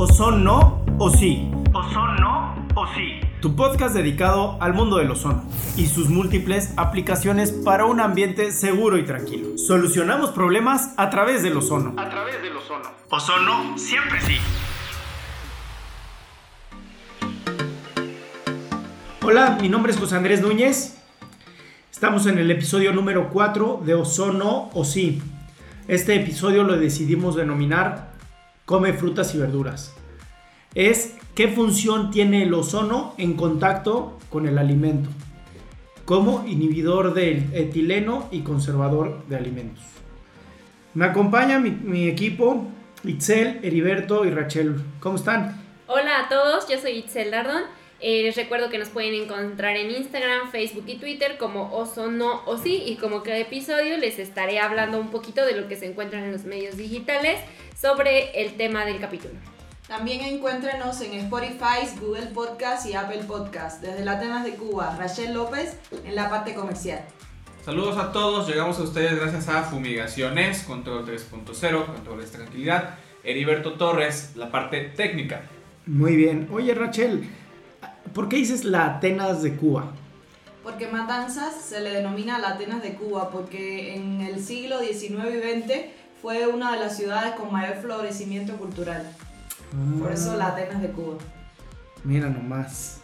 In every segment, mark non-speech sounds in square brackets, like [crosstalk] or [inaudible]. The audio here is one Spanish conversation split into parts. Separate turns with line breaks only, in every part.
O son no o sí. O son no o sí. Tu podcast dedicado al mundo del ozono y sus múltiples aplicaciones para un ambiente seguro y tranquilo. Solucionamos problemas a través del ozono. A través del ozono. Ozono siempre sí. Hola, mi nombre es José Andrés Núñez. Estamos en el episodio número 4 de Ozono o sí. Este episodio lo decidimos denominar Come frutas y verduras. Es qué función tiene el ozono en contacto con el alimento como inhibidor del etileno y conservador de alimentos. Me acompaña mi, equipo, Itzel, Heriberto y Rachel. ¿Cómo están?
Hola a todos, yo soy Itzel Dardón. Eh, les recuerdo que nos pueden encontrar en Instagram, Facebook y Twitter como Ozono o sí y como cada episodio les estaré hablando un poquito de lo que se encuentran en los medios digitales sobre el tema del capítulo.
También encuéntrenos en Spotify, Google Podcast y Apple Podcast. Desde la Atenas de Cuba, Rachel López en la parte comercial.
Saludos a todos, llegamos a ustedes gracias a Fumigaciones, Control 3.0, Control de Tranquilidad, Heriberto Torres, la parte técnica.
Muy bien. Oye Rachel, ¿por qué dices la Atenas de Cuba?
Porque Matanzas se le denomina la Atenas de Cuba porque en el siglo XIX y XX fue una de las ciudades con mayor florecimiento cultural. Por eso la Atenas de Cuba.
Mira nomás.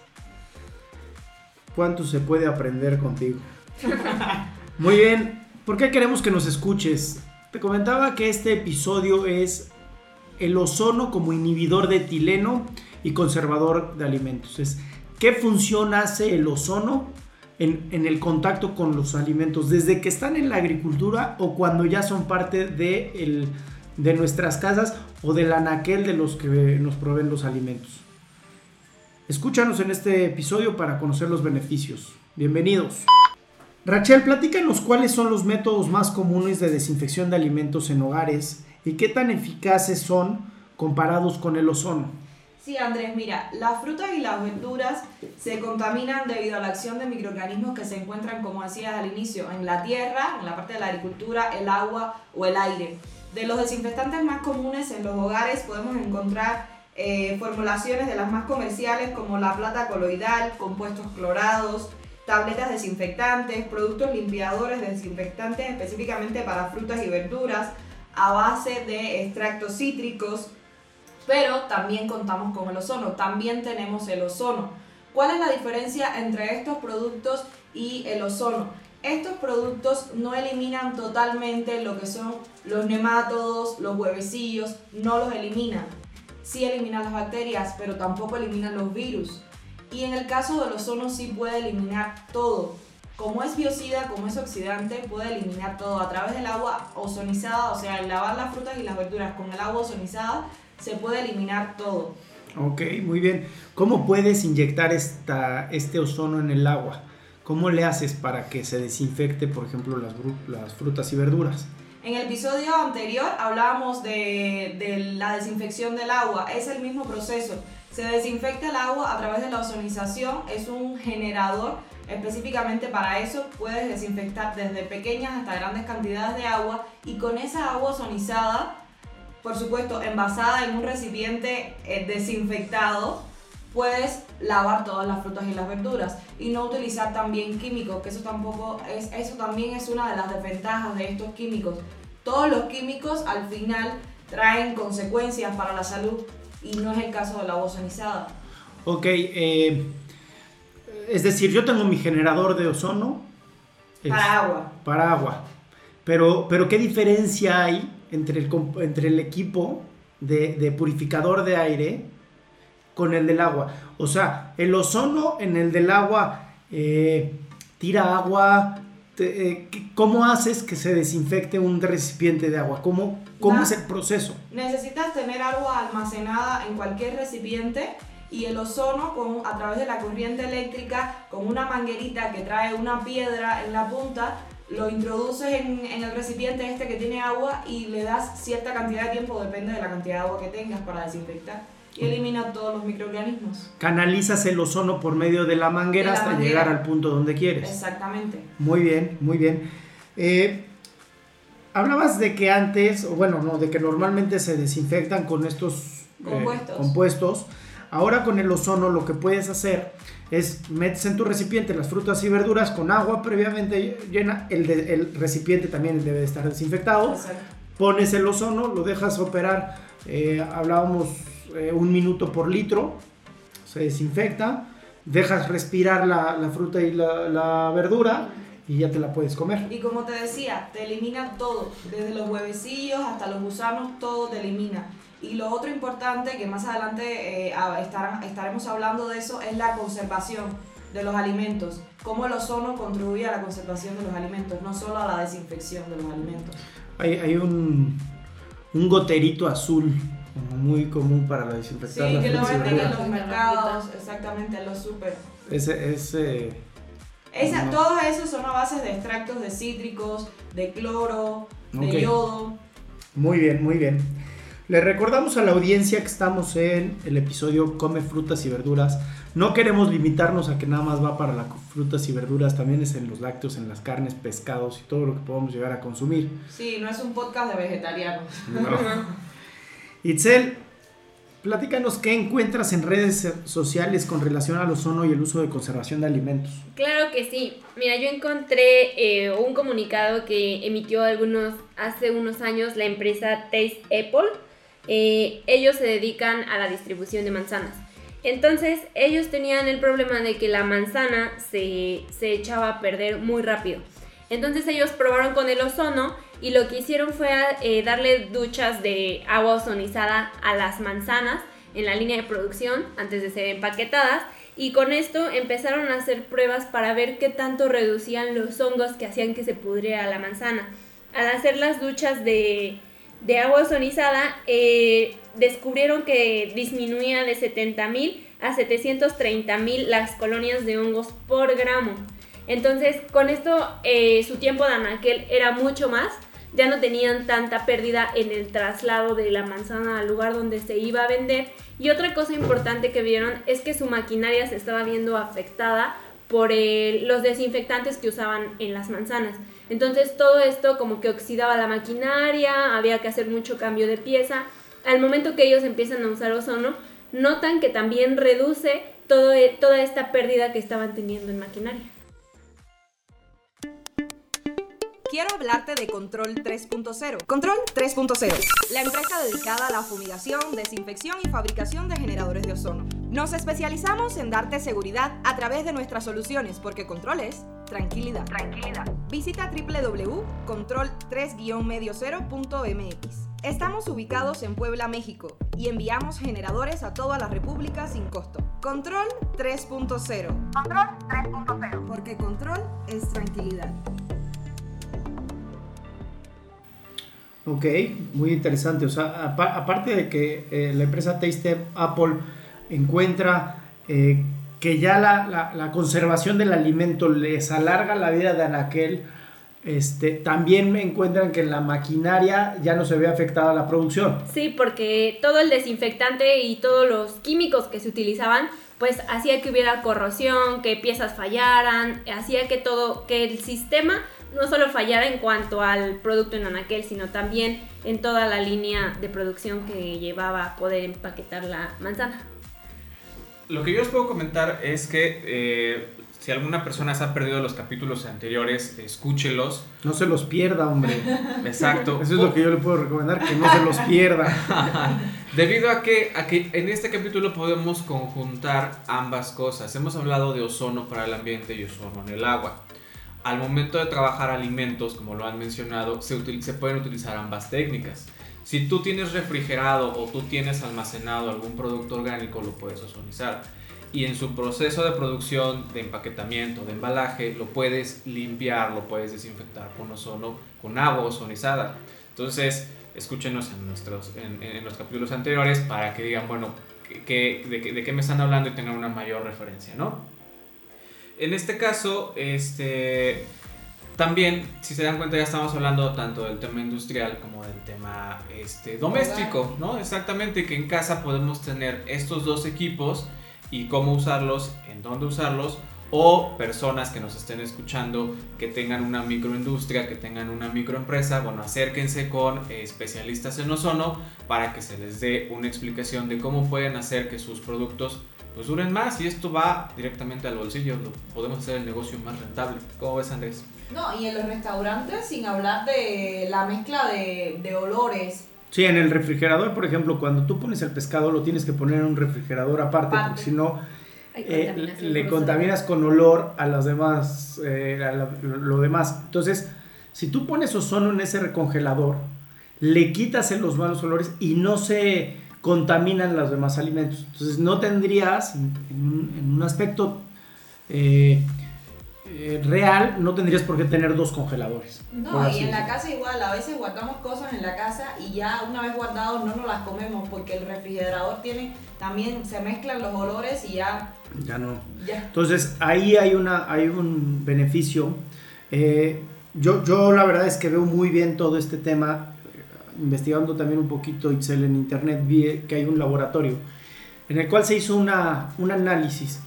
¿Cuánto se puede aprender contigo? [laughs] Muy bien. ¿Por qué queremos que nos escuches? Te comentaba que este episodio es el ozono como inhibidor de etileno y conservador de alimentos. Es qué función hace el ozono en, el contacto con los alimentos, desde que están en la agricultura o cuando ya son parte de, nuestras casas o del anaquel de los que nos proveen los alimentos. Escúchanos en este episodio para conocer los beneficios. Bienvenidos. Rachel, platícanos cuáles son los métodos más comunes de desinfección de alimentos en hogares y qué tan eficaces son comparados con el ozono.
Sí, Andrés, mira, las frutas y las verduras se contaminan debido a la acción de microorganismos que se encuentran, como decías al inicio, en la tierra, en la parte de la agricultura, el agua o el aire. De los desinfectantes más comunes en los hogares podemos encontrar eh, formulaciones de las más comerciales como la plata coloidal, compuestos clorados, tabletas desinfectantes, productos limpiadores desinfectantes específicamente para frutas y verduras a base de extractos cítricos, pero también contamos con el ozono, también tenemos el ozono. ¿Cuál es la diferencia entre estos productos y el ozono? Estos productos no eliminan totalmente lo que son los nemátodos, los huevecillos, no los eliminan. Sí eliminan las bacterias, pero tampoco eliminan los virus. Y en el caso del ozono sí puede eliminar todo. Como es biocida, como es oxidante, puede eliminar todo a través del agua ozonizada, o sea, al lavar las frutas y las verduras con el agua ozonizada, se puede eliminar todo.
Ok, muy bien. ¿Cómo puedes inyectar esta, este ozono en el agua? ¿Cómo le haces para que se desinfecte, por ejemplo, las, las frutas y verduras?
En el episodio anterior hablábamos de, de, la desinfección del agua. Es el mismo proceso. Se desinfecta el agua a través de la ozonización. Es un generador específicamente para eso. Puedes desinfectar desde pequeñas hasta grandes cantidades de agua y con esa agua ozonizada por supuesto, envasada en un recipiente eh, desinfectado, puedes lavar todas las frutas y las verduras y no utilizar también químicos, que eso tampoco es, eso también es una de las desventajas de estos químicos. Todos los químicos al final traen consecuencias para la salud y no es el caso de la ozonizada.
Ok, eh, es decir, yo tengo mi generador de ozono.
Para agua.
Para agua. Pero, pero ¿qué diferencia hay entre el, entre el equipo de, purificador de aire con el del agua. O sea, el ozono en el del agua eh, tira agua. Eh, ¿Cómo haces que se desinfecte un recipiente de agua? ¿Cómo, cómo es el proceso?
Necesitas tener agua almacenada en cualquier recipiente y el ozono con, a través de la corriente eléctrica con una manguerita que trae una piedra en la punta lo introduces en, el recipiente este que tiene agua y le das cierta cantidad de tiempo, depende de la cantidad de agua que tengas para desinfectar. Y elimina todos los microorganismos.
Canalizas el ozono por medio de la manguera hasta llegar al punto donde quieres.
Exactamente.
Muy bien, muy bien. Eh, hablabas de que antes, bueno, no, de que normalmente se desinfectan con estos eh,
Compuestos.
Ahora con el ozono lo que puedes hacer es metes en tu recipiente las frutas y verduras con agua previamente llena, el, de- el recipiente también debe de estar desinfectado, pones el ozono, lo dejas operar, eh, hablábamos eh, un minuto por litro, se desinfecta, dejas respirar la, la fruta y la, la verdura y ya te la puedes comer.
Y como te decía, te elimina todo, desde los huevecillos hasta los gusanos, todo te elimina. Y lo otro importante, que más adelante eh, estar- estaremos hablando de eso, es la conservación de los alimentos. Cómo el ozono contribuye a la conservación de los alimentos, no solo a la desinfección de los alimentos.
Hay, hay un, un goterito azul muy común para la
Sí,
desinfectar las
que lo venden en los mercados, exactamente, en los super.
Ese, ese,
Esa,
No.
Todos esos son a base de extractos de cítricos, de cloro, de
Ok.
yodo.
Muy bien, muy bien. Le recordamos a la audiencia que estamos en el episodio Come frutas y verduras. No queremos limitarnos a que nada más va para las frutas y verduras, también es en los lácteos, en las carnes, pescados y todo lo que podamos llegar a consumir.
Sí, no es un podcast de vegetarianos. [laughs]
Itzel, platícanos qué encuentras en redes sociales con relación al ozono y el uso de conservación de alimentos.
Claro que sí. Mira, yo encontré eh, un comunicado que emitió algunos hace unos años la empresa Taste Apple. Eh, ellos se dedican a la distribución de manzanas. Entonces, ellos tenían el problema de que la manzana se, se echaba a perder muy rápido. Entonces, ellos probaron con el ozono y lo que hicieron fue eh, darle duchas de agua ozonizada a las manzanas en la línea de producción antes de ser empaquetadas y con esto empezaron a hacer pruebas para ver qué tanto reducían los hongos que hacían que se pudriera la manzana. Al hacer las duchas de, de agua ozonizada, eh, descubrieron que disminuía de 70.000 a 730.000 las colonias de hongos por gramo. Entonces, con esto, eh, su tiempo de anaquel era mucho más. Ya no tenían tanta pérdida en el traslado de la manzana al lugar donde se iba a vender. Y otra cosa importante que vieron es que su maquinaria se estaba viendo afectada por los desinfectantes que usaban en las manzanas. Entonces todo esto como que oxidaba la maquinaria, había que hacer mucho cambio de pieza. Al momento que ellos empiezan a usar ozono, notan que también reduce e- toda esta pérdida que estaban teniendo en maquinaria.
Quiero hablarte de Control 3.0. Control 3.0, la empresa dedicada a la fumigación, desinfección y fabricación de generadores de ozono. Nos especializamos en darte seguridad a través de nuestras soluciones, porque control es tranquilidad. Tranquilidad. Visita www.control3-mediocero.mx. Estamos ubicados en Puebla, México, y enviamos generadores a toda la República sin costo. Control 3.0. Control 3.0. Porque control es tranquilidad.
Ok, muy interesante. O sea, apa- aparte de que eh, la empresa Taste Apple encuentra eh, que ya la, la- conservación del alimento les alarga la vida de anaquel, este, también encuentran que en la maquinaria ya no se ve afectada la producción.
Sí, porque todo el desinfectante y todos los químicos que se utilizaban, pues hacía que hubiera corrosión, que piezas fallaran, hacía que todo, que el sistema no solo fallara en cuanto al producto en anaquel, sino también en toda la línea de producción que llevaba a poder empaquetar la manzana.
Lo que yo les puedo comentar es que eh, si alguna persona se ha perdido los capítulos anteriores, escúchelos.
No se los pierda, hombre. [laughs]
Exacto.
Eso es lo que yo le puedo recomendar, que no se los pierda. [laughs]
Debido a que, a que en este capítulo podemos conjuntar ambas cosas. Hemos hablado de ozono para el ambiente y ozono en el agua. Al momento de trabajar alimentos, como lo han mencionado, se, util- se pueden utilizar ambas técnicas. Si tú tienes refrigerado o tú tienes almacenado algún producto orgánico, lo puedes ozonizar. Y en su proceso de producción, de empaquetamiento, de embalaje, lo puedes limpiar, lo puedes desinfectar con ozono, con agua ozonizada. Entonces, escúchenos en, nuestros, en, los capítulos anteriores para que digan, bueno, ¿qué- qué- de, qué, de qué me están hablando y tengan una mayor referencia, ¿no? En este caso, este, también, si se dan cuenta, ya estamos hablando tanto del tema industrial como del tema este, doméstico, ¿no? Exactamente, que en casa podemos tener estos dos equipos y cómo usarlos, en dónde usarlos, o personas que nos estén escuchando que tengan una microindustria, que tengan una microempresa, bueno, acérquense con eh, especialistas en ozono para que se les dé una explicación de cómo pueden hacer que sus productos pues duren más y esto va directamente al bolsillo, lo- podemos hacer el negocio más rentable. ¿Cómo ves Andrés?
No, y en los restaurantes, sin hablar de la mezcla de, de olores.
Sí, en el refrigerador, por ejemplo, cuando tú pones el pescado lo tienes que poner en un refrigerador aparte,
Aparte.
porque si no eh, le contaminas con olor a las demás, eh, a la- lo demás. Entonces, si tú pones ozono en ese recongelador, le quitas los malos olores y no se contaminan los demás alimentos. Entonces, no tendrías, en, en un, en un aspecto eh, eh, real, no tendrías por qué tener dos congeladores.
No, y en la casa igual, a veces guardamos cosas en la casa y ya una vez guardados no nos las comemos porque el refrigerador tiene, también se mezclan los olores y ya,
Ya no.
ya.
Entonces ahí hay, una, hay un beneficio. Eh, yo, yo la verdad es que veo muy bien todo este tema. eh, Investigando también un poquito Itzel en internet, vi que hay un laboratorio en el cual se hizo una, un análisis.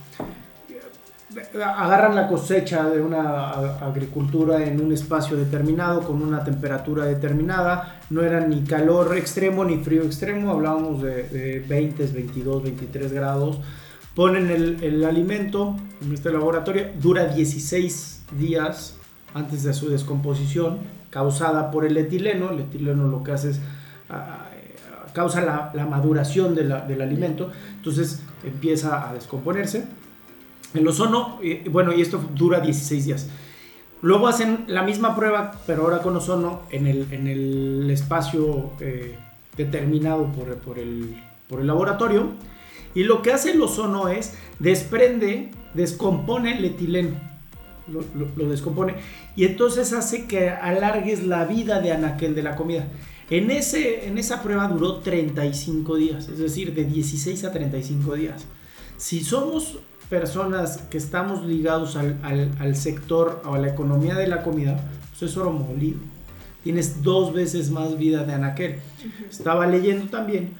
Agarran la cosecha de una agricultura en un espacio determinado, con una temperatura determinada. No era ni calor extremo ni frío extremo, hablábamos de, de 20, 22, 23 grados ponen el, alimento en este laboratorio, dura 16 días antes de su descomposición, causada por el etileno. El etileno lo que hace es ah, eh, causa la, maduración del alimento, entonces empieza a descomponerse. El ozono, eh, bueno, y esto dura 16 días. Luego hacen la misma prueba, pero ahora con ozono en el, en el espacio eh, determinado por, por el, por el laboratorio. Y lo que hace el ozono es desprende, descompone el etileno. Lo, descompone. Y entonces hace que alargues la vida de anaquel de la comida. En, ese, en esa prueba duró 35 días, es decir, de 16 a 35 días. Si somos personas que estamos ligados al, al- al sector o a la economía de la comida, pues es oro molido. Tienes dos veces más vida de anaquel. Estaba leyendo también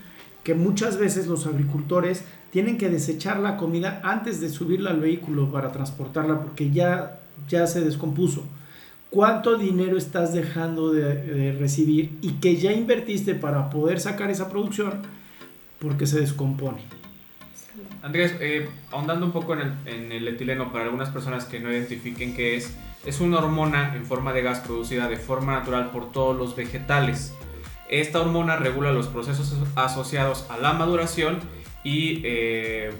que muchas veces los agricultores tienen que desechar la comida antes de subirla al vehículo para transportarla porque ya, ya se descompuso. ¿Cuánto dinero estás dejando de, de recibir y que ya invertiste para poder sacar esa producción porque se descompone?
Andrés, eh, ahondando un poco en el, en el etileno, para algunas personas que no identifiquen qué es, es una hormona en forma de gas producida de forma natural por todos los vegetales. Esta hormona regula los procesos asociados a la maduración y eh,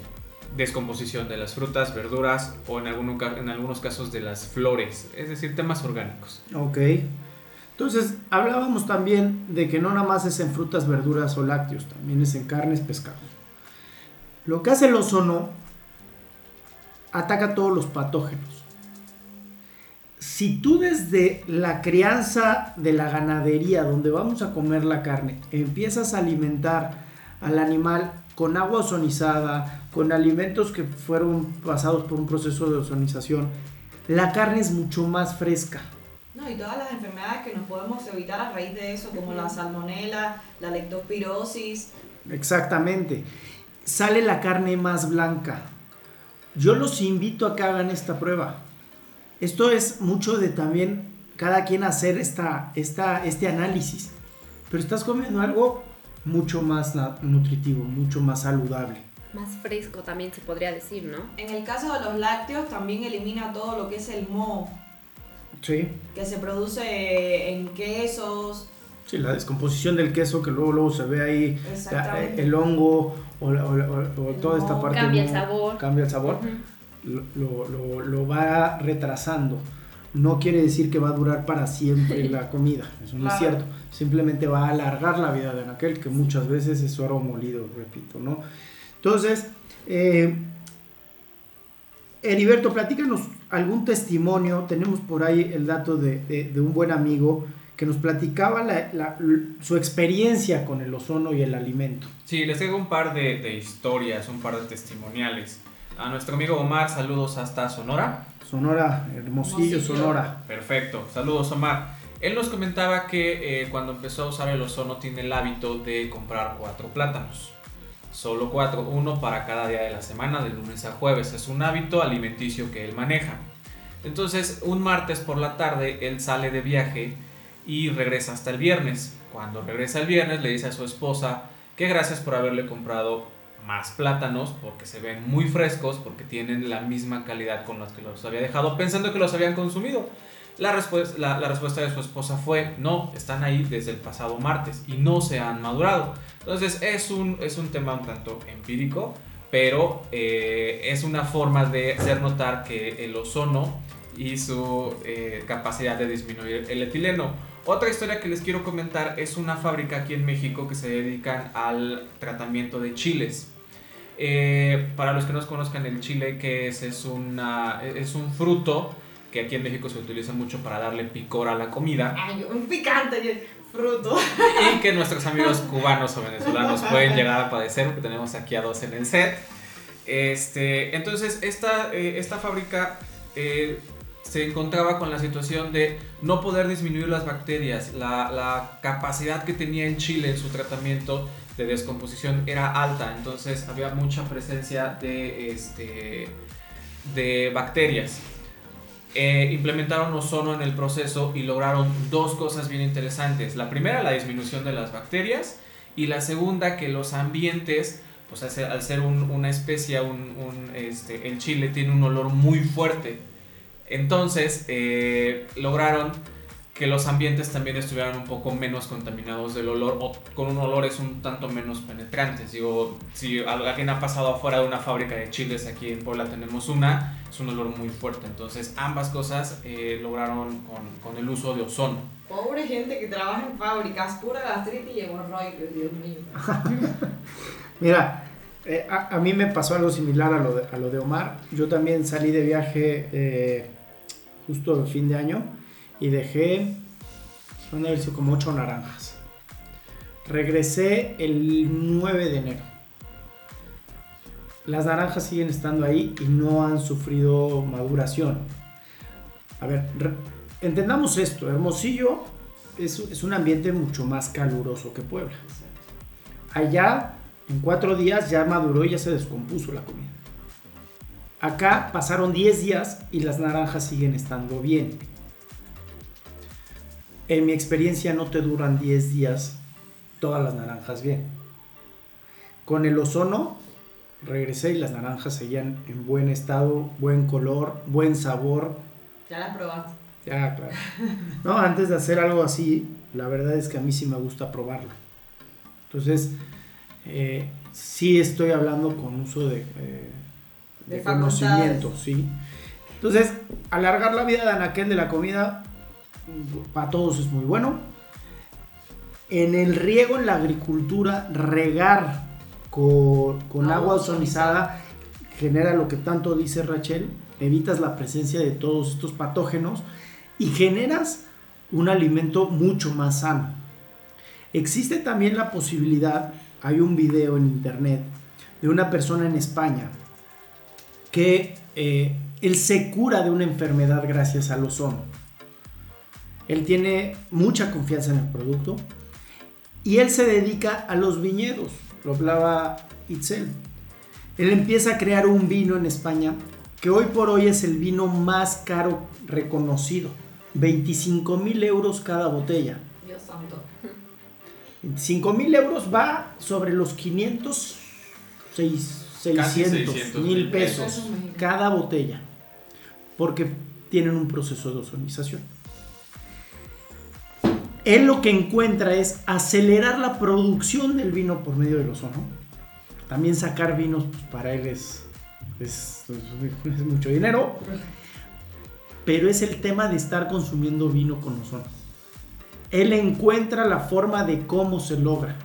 descomposición de las frutas, verduras o en, en algunos casos de las flores, es decir, temas orgánicos.
Ok. Entonces, hablábamos también de que no nada más es en frutas, verduras o lácteos, también es en carnes, pescados. Lo que hace el ozono ataca todos los patógenos. Si tú desde la crianza de la ganadería, donde vamos a comer la carne, empiezas a alimentar al animal con agua ozonizada, con alimentos que fueron pasados por un proceso de ozonización, la carne es mucho más fresca.
No, y todas las enfermedades que nos podemos evitar a raíz de eso, como la salmonela, la leptospirosis.
Exactamente. Sale la carne más blanca. Yo los invito a que hagan esta prueba. Esto es mucho de también cada quien hacer esta, esta, este análisis. Pero estás comiendo algo mucho más nutritivo, mucho más saludable.
Más fresco también se podría decir, ¿no?
En el caso de los lácteos, también elimina todo lo que es el moho,
Sí.
que se produce en quesos.
Sí, la descomposición del queso que luego, luego se ve ahí, la- el hongo o, la- o la- o- o toda esta parte.
Cambia el sabor.
Cambia el sabor. Lo, lo- lo va retrasando. No quiere decir que va a durar para siempre la [laughs] comida, eso no es cierto. Simplemente va a alargar la vida de aquel que muchas veces es oro molido, repito, ¿no? Entonces, eh, Heriberto, platícanos algún testimonio. Tenemos por ahí el dato de, de- de un buen amigo que nos platicaba la- la- su experiencia con el ozono y el alimento.
Sí, les traigo un par de, de historias, un par de testimoniales. A nuestro amigo Omar, saludos hasta Sonora.
Sonora, Hermosillo,
Hermosillo.
Sonora.
Perfecto, saludos Omar. Él nos comentaba que eh, cuando empezó a usar el ozono tiene el hábito de comprar cuatro plátanos. solo cuatro, uno para cada día de la semana, de lunes a jueves. Es un hábito alimenticio que él maneja. Entonces, un martes por la tarde, él sale de viaje y regresa hasta el viernes. Cuando regresa el viernes, le dice a su esposa que gracias por haberle comprado más plátanos porque se ven muy frescos, porque tienen la misma calidad con los que los había dejado, pensando que los habían consumido. La, respuesta, la, respuesta de su esposa fue, no, están ahí desde el pasado martes y no se han madurado. Entonces es un, es un tema un tanto empírico, pero eh, es una forma de hacer notar que el ozono y su eh, capacidad de disminuir el etileno. Otra historia que les quiero comentar es una fábrica aquí en México que se dedican al tratamiento de chiles. Eh, para los que no conozcan el chile, que es, es, una, es un fruto que aquí en México se utiliza mucho para darle picor a la comida.
Ay, un picante, fruto.
Y que nuestros amigos cubanos o venezolanos pueden llegar a padecer, porque tenemos aquí a dos en el set. Este, entonces, esta, eh, esta fábrica eh, se encontraba con la situación de no poder disminuir las bacterias. La, capacidad que tenía en Chile en su tratamiento de descomposición era alta, entonces había mucha presencia de, este, de bacterias. Eh, implementaron ozono en el proceso y lograron dos cosas bien interesantes. La primera, la disminución de las bacterias y la segunda, que los ambientes, pues al ser una especie, un, este, el chile tiene un olor muy fuerte. Entonces, eh, lograron que los ambientes también estuvieran un poco menos contaminados del olor o con un olores un tanto menos penetrantes. Digo, si alguien ha pasado afuera de una fábrica de chiles, aquí en Puebla tenemos una, es un olor muy fuerte. Entonces ambas cosas eh, lograron con, con, el uso de ozono.
Pobre gente que trabaja en fábricas, pura gastritis y hemorroides, Dios mío. [laughs]
Mira, eh, a, a, mí me pasó algo similar a lo de, a lo de Omar. Yo también salí de viaje eh, justo el fin de año y dejé, van a sido como 8 naranjas. Regresé el 9 de enero. Las naranjas siguen estando ahí y no han sufrido maduración. A ver, entendamos esto, Hermosillo es, es un ambiente mucho más caluroso que Puebla. Allá, en cuatro días ya maduró y ya se descompuso la comida. Acá pasaron 10 días y las naranjas siguen estando bien en mi experiencia no te duran 10 días todas las naranjas bien. Con el ozono regresé y las naranjas seguían en buen estado, buen color, buen sabor.
Ya las probaste.
Ya, claro. [laughs] No, antes de hacer algo así, la verdad es que a mí sí me gusta probarlo. Entonces, eh, sí estoy hablando con uso de, eh, de, conocimiento, ¿sí? Entonces, alargar la vida de anaquel de la comida para todos es muy bueno. En el riego, en la agricultura, regar con, agua ozonizada genera lo que tanto dice Rachel, evitas la presencia de todos estos patógenos y generas un alimento mucho más sano. Existe también la posibilidad, hay un video en internet de una persona en España que eh, él se cura de una enfermedad gracias al ozono. Él tiene mucha confianza en el producto y él se dedica a los viñedos, lo hablaba Itzel. Él empieza a crear un vino en España que hoy por hoy es el vino más caro reconocido. 25 mil euros cada botella.
Dios santo.
25 mil euros va sobre los 500, 600 mil pesos cada botella. Porque tienen un proceso de ozonización él lo que encuentra es acelerar la producción del vino por medio del ozono. También sacar vinos pues, para él es, es, mucho dinero. Pero es el tema de estar consumiendo vino con ozono. Él encuentra la forma de cómo se logra.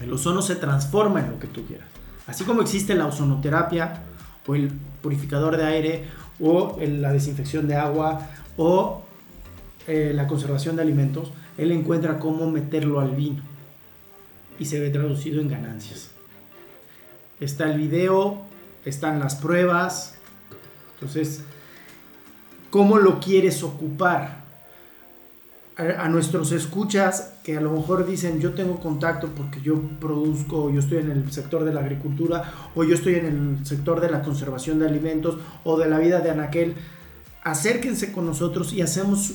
El ozono se transforma en lo que tú quieras. Así como existe la ozonoterapia o el purificador de aire o la desinfección de agua o eh, la conservación de alimentos, él encuentra cómo meterlo al vino y se ve traducido en ganancias. Está el video, están las pruebas, entonces, ¿cómo lo quieres ocupar? A, nuestros escuchas, que a lo mejor dicen yo tengo contacto porque yo produzco, yo estoy en el sector de la agricultura o yo estoy en el sector de la conservación de alimentos o de la vida de Anaquel, acérquense con nosotros y hacemos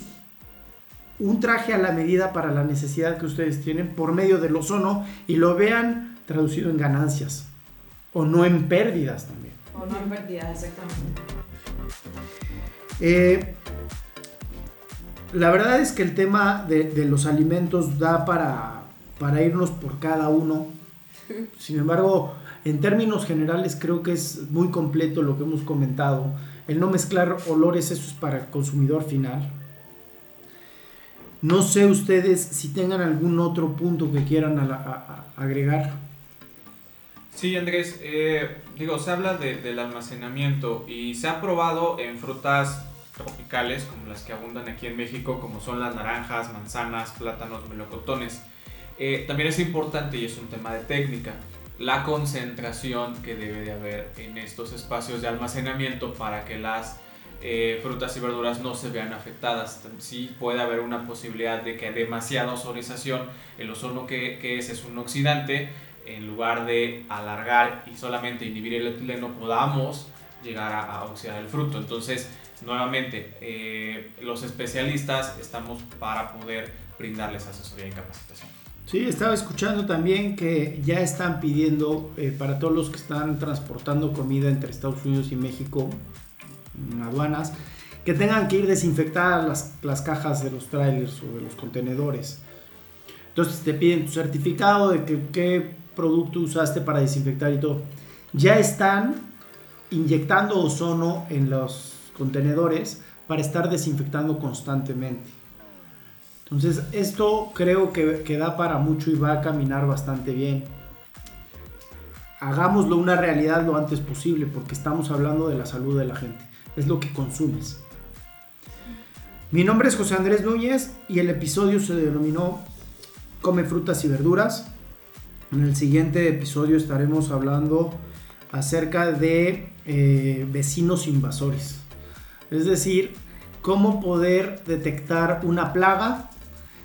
un traje a la medida para la necesidad que ustedes tienen por medio del ozono y lo vean traducido en ganancias o no en pérdidas también.
O no en pérdidas, exactamente.
Eh, la verdad es que el tema de, de los alimentos da para, para irnos por cada uno. [laughs] Sin embargo, en términos generales creo que es muy completo lo que hemos comentado. El no mezclar olores, eso es para el consumidor final. No sé ustedes si tengan algún otro punto que quieran a la- a- a- agregar.
Sí, Andrés, eh, digo, se habla de- del almacenamiento y se ha probado en frutas tropicales como las que abundan aquí en México, como son las naranjas, manzanas, plátanos, melocotones. Eh, también es importante y es un tema de técnica la concentración que debe de haber en estos espacios de almacenamiento para que las eh, frutas y verduras no se vean afectadas. Sí puede haber una posibilidad de que demasiada ozonización, el ozono que, que es es un oxidante, en lugar de alargar y solamente inhibir el etileno, podamos llegar a, a oxidar el fruto. Entonces, nuevamente, eh, los especialistas estamos para poder brindarles asesoría y capacitación.
Sí, estaba escuchando también que ya están pidiendo eh, para todos los que están transportando comida entre Estados Unidos y México en aduanas, que tengan que ir desinfectadas las, las cajas de los trailers o de los contenedores. Entonces te piden tu certificado de que, qué producto usaste para desinfectar y todo. Ya están inyectando ozono en los contenedores para estar desinfectando constantemente. Entonces, esto creo que, que da para mucho y va a caminar bastante bien. Hagámoslo una realidad lo antes posible, porque estamos hablando de la salud de la gente. Es lo que consumes. Mi nombre es José Andrés Núñez y el episodio se denominó Come frutas y verduras. En el siguiente episodio estaremos hablando acerca de eh, vecinos invasores. Es decir, cómo poder detectar una plaga,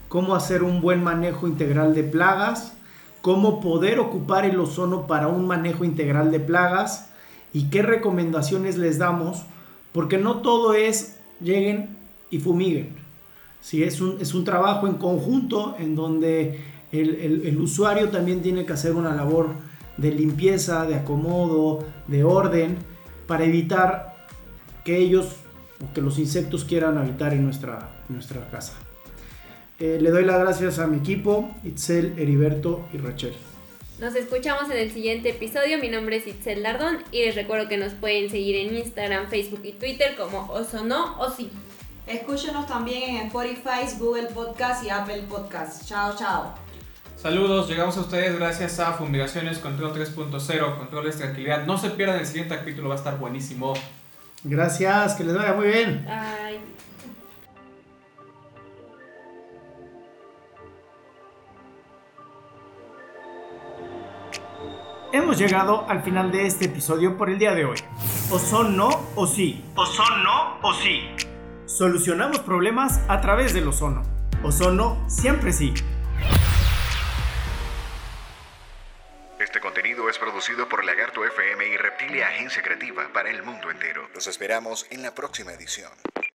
cómo hacer un buen manejo integral de plagas, cómo poder ocupar el ozono para un manejo integral de plagas y qué recomendaciones les damos, porque no todo es lleguen y fumiguen. Si es, un, es un trabajo en conjunto en donde el- el usuario también tiene que hacer una labor de limpieza, de acomodo, de orden, para evitar que ellos o que los insectos quieran habitar en nuestra, nuestra casa. Eh, le doy las gracias a mi equipo, Itzel, Heriberto y Rachel.
Nos escuchamos en el siguiente episodio. Mi nombre es Itzel Lardón y les recuerdo que nos pueden seguir en Instagram, Facebook y Twitter como Oso No o Sí.
Escúchenos también en Spotify, Google Podcast y Apple Podcast. Chao, chao.
Saludos, llegamos a ustedes gracias a Fumigaciones Control 3.0, Controles Tranquilidad. No se pierdan el siguiente capítulo, va a estar buenísimo.
Gracias, que les vaya muy bien.
Bye.
Hemos llegado al final de este episodio por el día de hoy. O son no o sí. O son no o sí. Solucionamos problemas a través del ozono. Ozono siempre sí.
Producido por Lagarto FM y Reptilia Agencia Creativa para el mundo entero. Los esperamos en la próxima edición.